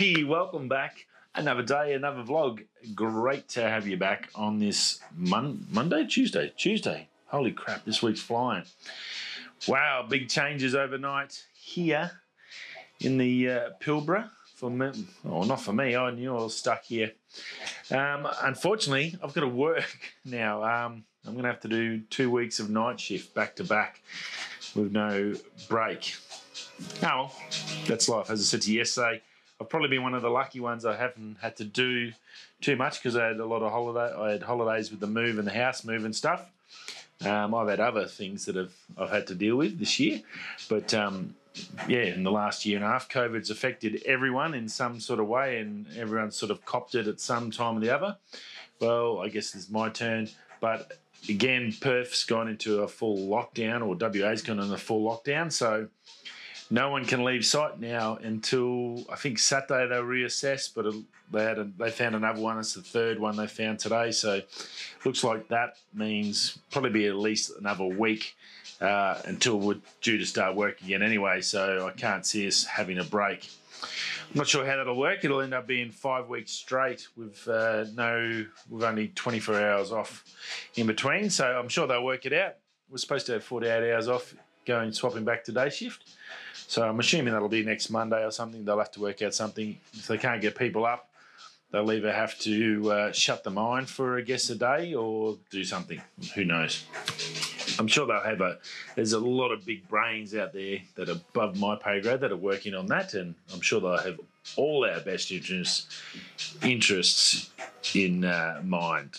Hey, welcome back. Another day, another vlog. Great to have you back on this Mon- Monday, Tuesday, Tuesday. Holy crap, this week's flying. Wow, big changes overnight here in the uh, Pilbara. For me, oh, not for me. I knew I was stuck here. Um, unfortunately, I've got to work now. Um, I'm going to have to do two weeks of night shift back to back with no break. Oh, that's life. As I said to you yesterday, I've probably been one of the lucky ones I haven't had to do too much because I had a lot of holiday. I had holidays with the move and the house move and stuff. Um, I've had other things that have I've had to deal with this year, but um, yeah, in the last year and a half, COVID's affected everyone in some sort of way, and everyone's sort of copped it at some time or the other. Well, I guess it's my turn, but again, Perth's gone into a full lockdown, or WA's gone into a full lockdown, so no one can leave site now until I think Saturday they'll reassess, but they had a, they found another one. It's the third one they found today, so looks like that means probably be at least another week uh, until we're due to start work again anyway. So I can't see us having a break. I'm not sure how that'll work. It'll end up being five weeks straight with uh, no, with only 24 hours off in between. So I'm sure they'll work it out. We're supposed to have 48 hours off, going swapping back to day shift. So I'm assuming that'll be next Monday or something. They'll have to work out something. If they can't get people up, they'll either have to uh, shut the mine for, I guess, a day or do something. Who knows? I'm sure they'll have a. There's a lot of big brains out there that are above my pay grade that are working on that, and I'm sure they'll have all our best interests interests in uh, mind.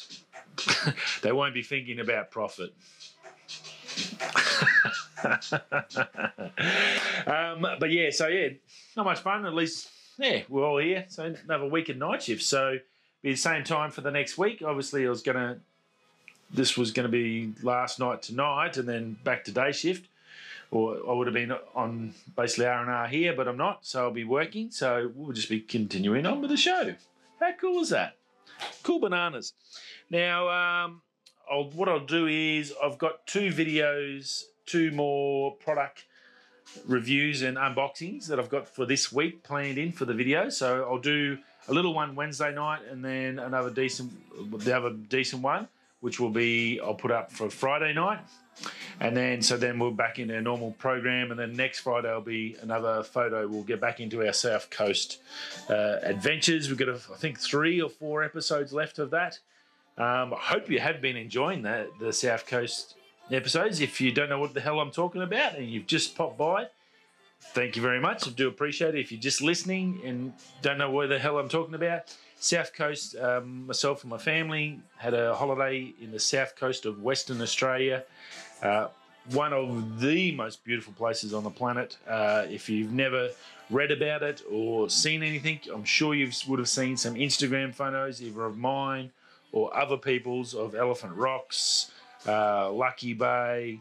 they won't be thinking about profit. Um, but yeah, so yeah, not much fun. At least, yeah, we're all here. So another week of night shift. So be the same time for the next week. Obviously, I was gonna. This was going to be last night tonight, and then back to day shift. Or I would have been on basically R and R here, but I'm not. So I'll be working. So we'll just be continuing on with the show. How cool is that? Cool bananas. Now, um, I'll, what I'll do is I've got two videos, two more product reviews and unboxings that I've got for this week planned in for the video. So I'll do a little one Wednesday night and then another decent, the other decent one, which will be I'll put up for Friday night. And then, so then we're back in our normal program. And then next Friday will be another photo. We'll get back into our South Coast uh, adventures. We've got, a, I think, three or four episodes left of that. Um, I hope you have been enjoying the, the South Coast episodes. If you don't know what the hell I'm talking about and you've just popped by, thank you very much. I do appreciate it. If you're just listening and don't know what the hell I'm talking about, South Coast, um, myself and my family had a holiday in the south coast of Western Australia. Uh, one of the most beautiful places on the planet. Uh, if you've never read about it or seen anything, I'm sure you would have seen some Instagram photos, either of mine or other people's, of Elephant Rocks, uh, Lucky Bay,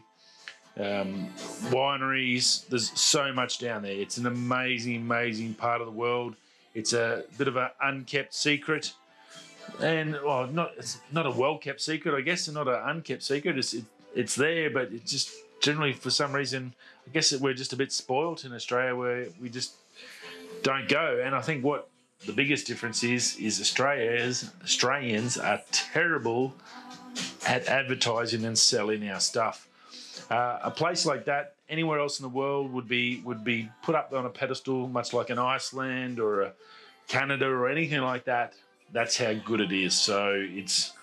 um, wineries. There's so much down there. It's an amazing, amazing part of the world. It's a bit of an unkept secret, and well, not it's not a well kept secret, I guess, and not an unkept secret. It's it, it's there, but it's just generally for some reason, I guess we're just a bit spoilt in Australia, where we just don't go. And I think what the biggest difference is is Australians Australians are terrible at advertising and selling our stuff. Uh, a place like that anywhere else in the world would be would be put up on a pedestal, much like an Iceland or a Canada or anything like that. That's how good it is. So it's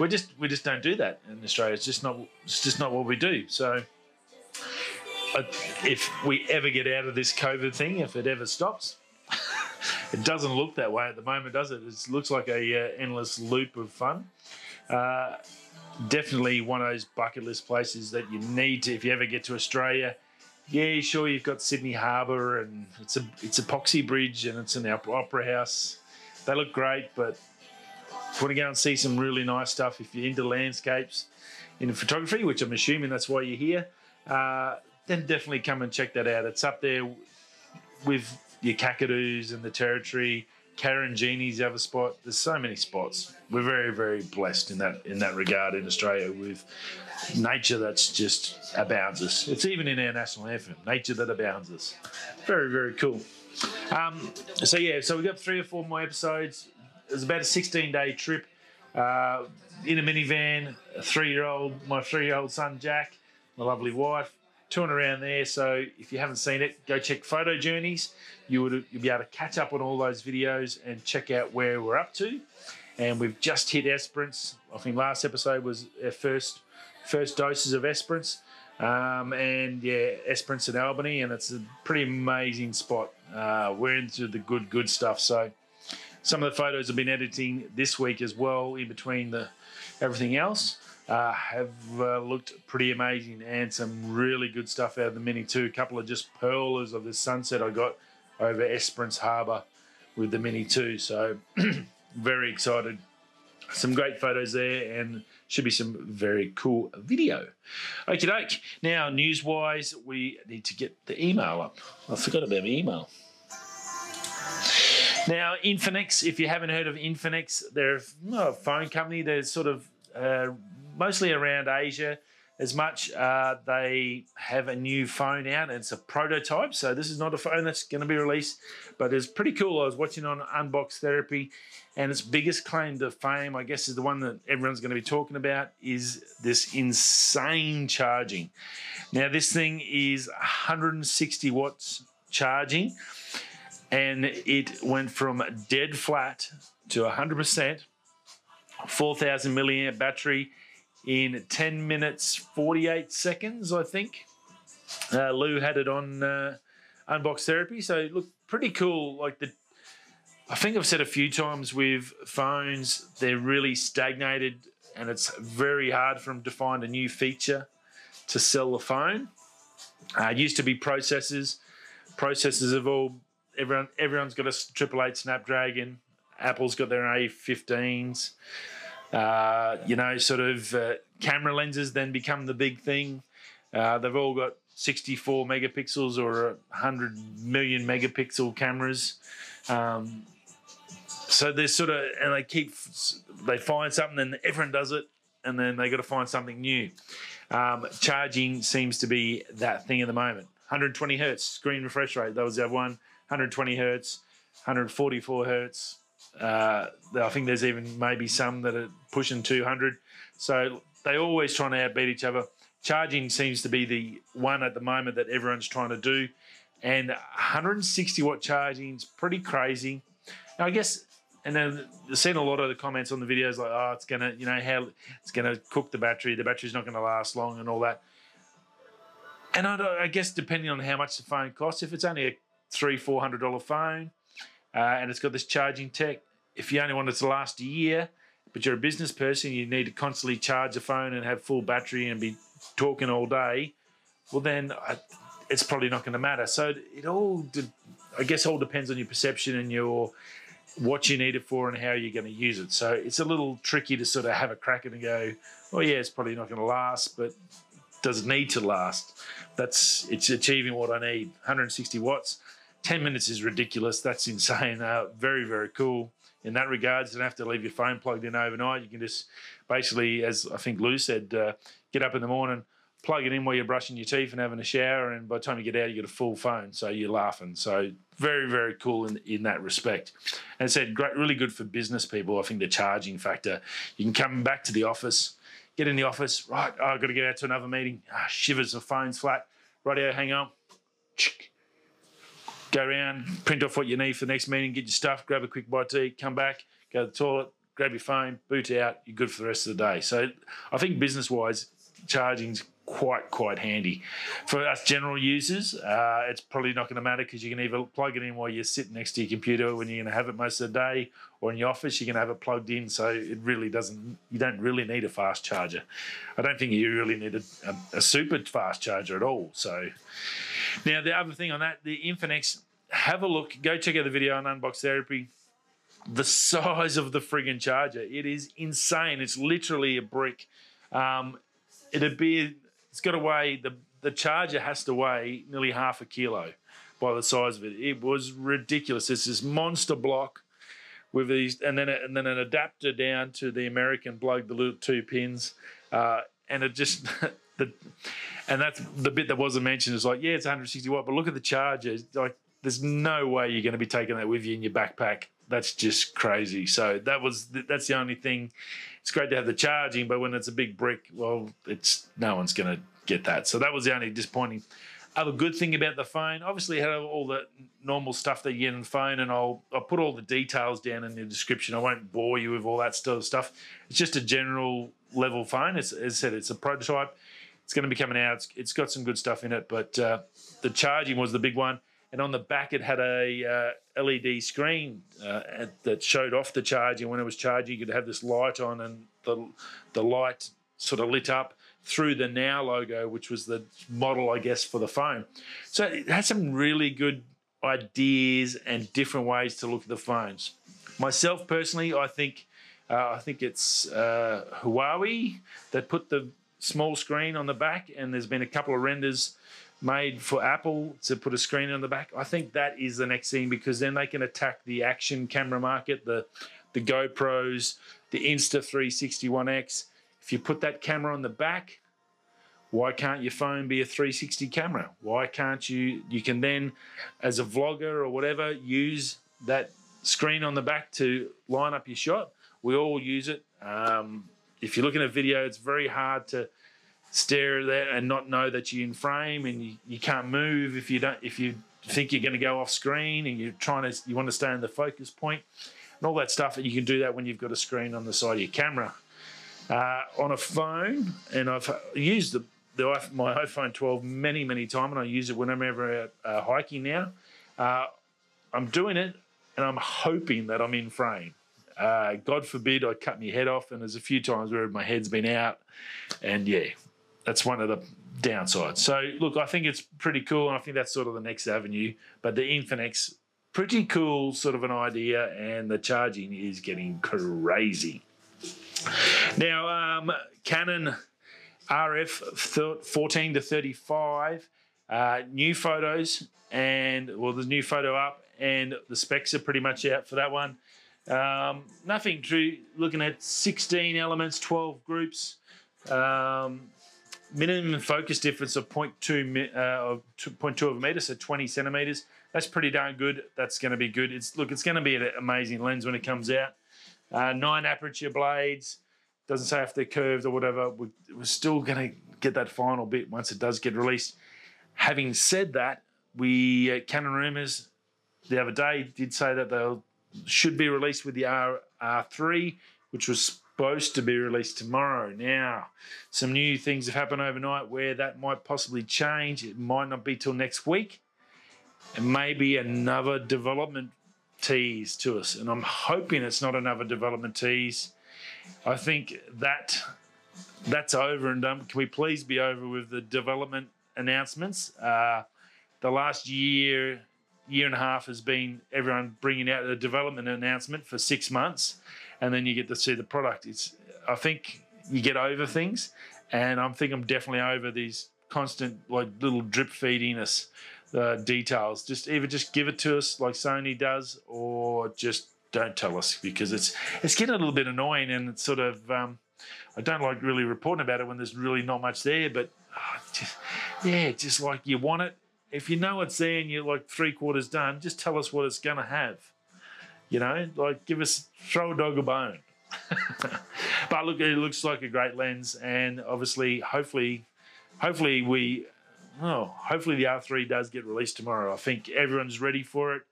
we just we just don't do that in Australia. It's just not it's just not what we do. So uh, if we ever get out of this COVID thing, if it ever stops, it doesn't look that way at the moment, does it? It looks like a uh, endless loop of fun. Uh, definitely one of those bucket list places that you need to if you ever get to Australia. Yeah, sure, you've got Sydney Harbour and it's a it's a epoxy bridge and it's an opera house. They look great, but if you want to go and see some really nice stuff, if you're into landscapes, into photography, which I'm assuming that's why you're here, uh, then definitely come and check that out. It's up there with your Kakadus and the Territory Karijini's the other spot. There's so many spots. We're very, very blessed in that in that regard in Australia with nature that's just abounds us. It's even in our national anthem, nature that abounds us. Very, very cool. Um, so yeah, so we've got three or four more episodes. It was about a 16 day trip uh, in a minivan. A three year old, my three year old son Jack, my lovely wife, touring around there. So if you haven't seen it, go check Photo Journeys. You would you'll be able to catch up on all those videos and check out where we're up to. And we've just hit Esperance. I think last episode was our first first doses of Esperance. Um, and yeah, Esperance in Albany, and it's a pretty amazing spot. Uh, we're into the good, good stuff. So some of the photos I've been editing this week as well, in between the everything else, uh, have uh, looked pretty amazing, and some really good stuff out of the Mini 2. A couple of just pearlers of the sunset I got over Esperance Harbour with the Mini 2. So very excited. Some great photos there, and should be some very cool video. Okay, doke. Now, news wise, we need to get the email up. I forgot about my email. Now, Infinix, if you haven't heard of Infinix, they're a phone company. They're sort of uh, mostly around Asia as much. Uh, they have a new phone out. It's a prototype, so this is not a phone that's going to be released, but it's pretty cool. I was watching on Unbox Therapy, and its biggest claim to fame, I guess, is the one that everyone's going to be talking about, is this insane charging. Now, this thing is 160 watts charging, and it went from dead flat to 100%, 4,000 milliamp battery in 10 minutes 48 seconds, I think. Uh, Lou had it on uh, Unbox Therapy, so it looked pretty cool. Like the, I think I've said a few times with phones, they're really stagnated, and it's very hard for them to find a new feature to sell the phone. Uh, it used to be processors. Processors have all everyone everyone's got a triple eight Snapdragon. Apple's got their A15s. Uh, you know, sort of uh, camera lenses then become the big thing. Uh, they've all got 64 megapixels or 100 million megapixel cameras. Um, so they're sort of, and they keep, they find something, and everyone does it, and then they got to find something new. Um, charging seems to be that thing at the moment. 120 hertz screen refresh rate. That was the other one. 120 hertz, 144 hertz, uh, I think there's even maybe some that are pushing 200. So they're always trying to outbeat each other. Charging seems to be the one at the moment that everyone's trying to do. And 160 watt charging is pretty crazy. Now, I guess, and then I've seen a lot of the comments on the videos like, oh, it's going to, you know, how it's going to cook the battery. The battery's not going to last long and all that. And I, I guess depending on how much the phone costs, if it's only a three, four hundred dollar phone, uh, and it's got this charging tech. If you only want it to last a year, but you're a business person, you need to constantly charge a phone and have full battery and be talking all day. Well, then uh, it's probably not going to matter. So it all, I guess, all depends on your perception and your what you need it for and how you're going to use it. So it's a little tricky to sort of have a crack at and go, oh yeah, it's probably not going to last, but does it need to last? That's it's achieving what I need. 160 watts. 10 minutes is ridiculous. That's insane. Uh, very, very cool in that regards. You don't have to leave your phone plugged in overnight. You can just basically, as I think Lou said, uh, get up in the morning, plug it in while you're brushing your teeth and having a shower, and by the time you get out, you get a full phone. So you're laughing. So very, very cool in, in that respect. And said, great, really good for business people. I think the charging factor. You can come back to the office, get in the office, right, oh, I've got to get out to another meeting. Ah, shivers, the phone's flat. Radio, hang on go around, print off what you need for the next meeting, get your stuff, grab a quick bite to eat, come back, go to the toilet, grab your phone, boot out, you're good for the rest of the day. So I think business wise, charging's quite quite handy. For us general users uh, it's probably not going to matter because you can either plug it in while you're sitting next to your computer when you're going to have it most of the day or in your office you're going to have it plugged in. So it really doesn't you don't really need a fast charger. I don't think you really need a, a, a super fast charger at all. So now, the other thing on that, the Infinix, have a look, go check out the video on Unbox Therapy. The size of the friggin' charger, it is insane. It's literally a brick. Um, it'd be, it's got to weigh, the, the charger has to weigh nearly half a kilo by the size of it. It was ridiculous. It's this monster block with these, and then and then an adapter down to the American plug, the little two pins, uh, and it just the and that's the bit that wasn't mentioned is like, yeah, it's 160 watt, but look at the charger. Like there's no way you're going to be taking that with you in your backpack. That's just crazy. So that was that's the only thing. It's great to have the charging, but when it's a big brick, well, it's no one's going to get that. So that was the only disappointing. Other good thing about the phone, obviously, had all the normal stuff that you get in the phone, and I'll I'll put all the details down in the description. I won't bore you with all that sort of stuff. It's just a general level phone. As I said, it's a prototype. It's going to be coming out. It's, it's got some good stuff in it, but uh, the charging was the big one. And on the back, it had a uh, LED screen uh, that showed off the charging. When it was charging, you could have this light on, and the the light sort of lit up through the Now logo, which was the model, I guess, for the phone. So it had some really good ideas and different ways to look at the phones. Myself personally, I think uh, I think it's uh, Huawei that put the small screen on the back, and there's been a couple of renders made for Apple to put a screen on the back. I think that is the next thing because then they can attack the action camera market, the the GoPros, the Insta360 If you put that camera on the back, why can't your phone be a 360 camera? Why can't you? You can then, as a vlogger or whatever, use that screen on the back to line up your shot. We all use it. Um, if you're looking at video, it's very hard to stare there and not know that you're in frame and you, you can't move if you don't if you think you're going to go off screen and you're trying to you want to stay in the focus point and all that stuff you can do that when you've got a screen on the side of your camera. Uh, on a phone and I've used the, the my iPhone 12 many many times and I use it when I'm uh, hiking now. Uh, I'm doing it and I'm hoping that I'm in frame uh, God forbid I cut my head off, and there's a few times where my head's been out, and yeah, that's one of the downsides. So look, I think it's pretty cool, and I think that's sort of the next avenue. But the Infinix, pretty cool, sort of an idea, and the charging is getting crazy. Now, um, Canon RF 14 to 35, uh, new photos, and well, there's new photo up, and the specs are pretty much out for that one. Um, nothing true. Looking at 16 elements, 12 groups. Um, minimum focus difference of 0.2, uh, of 0.2 of a meter, so 20 centimeters. That's pretty darn good. That's going to be good. It's look, it's going to be an amazing lens when it comes out. Uh, nine aperture blades. Doesn't say if they're curved or whatever. We're, we're still going to get that final bit once it does get released. Having said that, we uh, Canon Rumors the other day did say that they'll should be released with the R, R3, which was supposed to be released tomorrow. Now, some new things have happened overnight where that might possibly change. It might not be till next week. And maybe another development tease to us. And I'm hoping it's not another development tease. I think that that's over and done. Can we please be over with the development announcements? Uh, the last year year and a half has been everyone bringing out a development announcement for six months, and then you get to see the product. It's I think you get over things, and I think I'm definitely over these constant like little drip feeding us uh, details. Just either just give it to us like Sony does, or just don't tell us because it's it's getting a little bit annoying and it's sort of um, I don't like really reporting about it when there's really not much there, but oh, just, yeah, just like you want it if you know it's there and you're like three quarters done, just tell us what it's going to have. You know, like give us, throw a dog a bone. but look, it looks like a great lens, and obviously, hopefully, hopefully we, oh, hopefully the R3 does get released tomorrow. I think everyone's ready for it.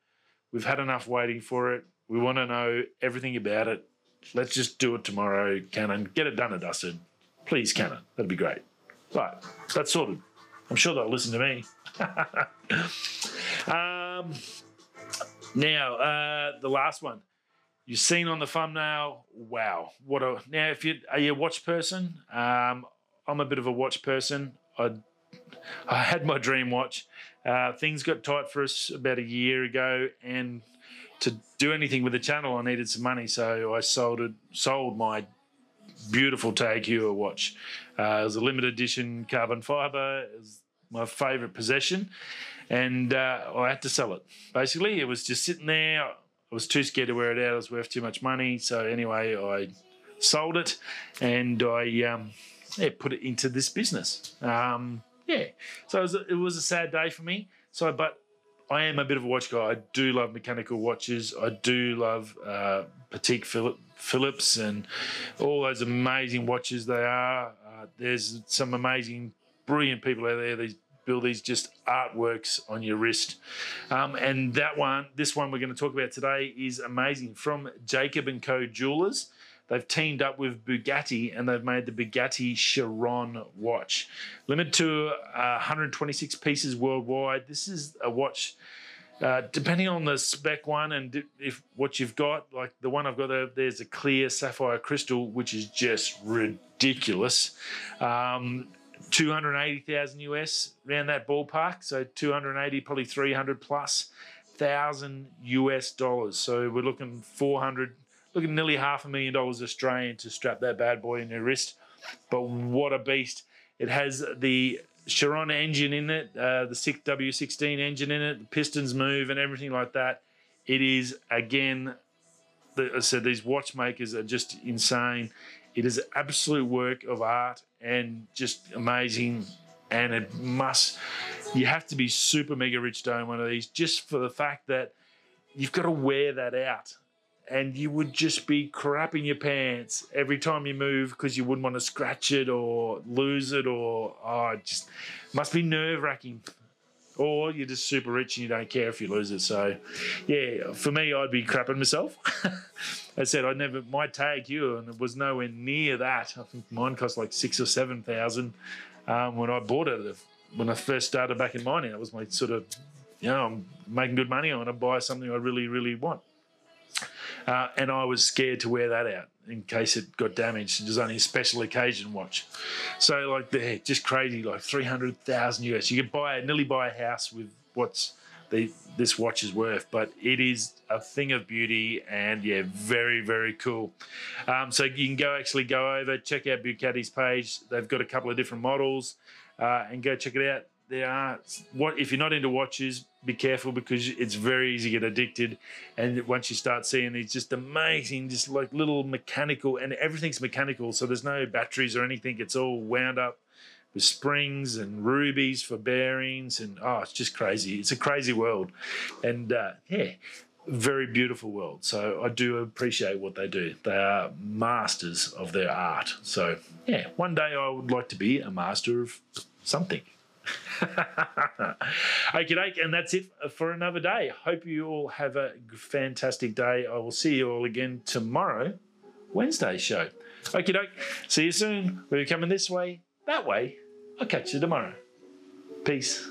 We've had enough waiting for it. We want to know everything about it. Let's just do it tomorrow, Canon. Get it done and dusted. Please, Canon. That'd be great. Right, that's sorted. I'm sure they'll listen to me. um, now, uh, the last one. You've seen on the thumbnail, wow, what a now if you are you a watch person? Um, I'm a bit of a watch person. I I had my dream watch. Uh, things got tight for us about a year ago, and to do anything with the channel, I needed some money, so I sold it. Sold my beautiful Tag Heuer watch. Uh, it was a limited edition carbon fiber. It was my favourite possession, and uh, I had to sell it. Basically, it was just sitting there. I was too scared to wear it out. It was worth too much money. So anyway, I sold it, and I um, yeah, put it into this business. Um, yeah, so it was, a, it was a sad day for me. So, but I am a bit of a watch guy. I do love mechanical watches. I do love uh, Patek Phillips and all those amazing watches they are. Uh, there's some amazing, brilliant people out there. These build these just artworks on your wrist. Um, and that one, this one we're going to talk about today is amazing from Jacob and Co. Jewelers. They've teamed up with Bugatti and they've made the Bugatti Chiron watch. Limited to uh, 126 pieces worldwide. This is a watch. Uh, depending on the spec one and if what you've got, like the one I've got there, there's a clear sapphire crystal, which is just ridiculous. Um, 280,000 US around that ballpark. So 280, probably 300 plus thousand US dollars. So we're looking 400, looking nearly half a million dollars Australian to strap that bad boy in your wrist. But what a beast! It has the Chiron engine in it, uh, the W16 engine in it, the pistons move and everything like that. It is again, the, I said these watchmakers are just insane. It is an absolute work of art and just amazing. And it must, you have to be super mega rich to own one of these just for the fact that you've got to wear that out. And you would just be crapping your pants every time you move because you wouldn't want to scratch it or lose it or, oh, just must be nerve wracking or you're just super rich and you don't care if you lose it. So, yeah, for me, I'd be crapping myself. I said I never my Tag Heuer, and it was nowhere near that. I think mine cost like six or seven thousand um, when I bought it. When I first started back in mining, that was my sort of, you know, I'm making good money. I want to buy something I really, really want. Uh, and I was scared to wear that out in case it got damaged. It was only a special occasion watch. So like they're just crazy, like three hundred thousand US. You could buy nearly buy a house with what's the, this watch is worth, but it is a thing of beauty and yeah, very very cool. Um, so you can go actually go over check out Bugatti's page. They've got a couple of different models uh, and go check it out there are what if you're not into watches be careful because it's very easy to get addicted. And once you start seeing these just amazing just like little mechanical and everything's mechanical so there's no batteries or anything. It's all wound up with springs and rubies for bearings and oh it's just crazy. It's a crazy world. And uh, yeah very beautiful world. So i do appreciate what they do. They are masters of their art. So yeah one day i would like to be a master of something okay, doke, and that's it for another day. Hope you all have a fantastic day. I will see you all again tomorrow, Wednesday show. Okay, doke. See you soon. We're coming this way, that way. I'll catch you tomorrow. Peace.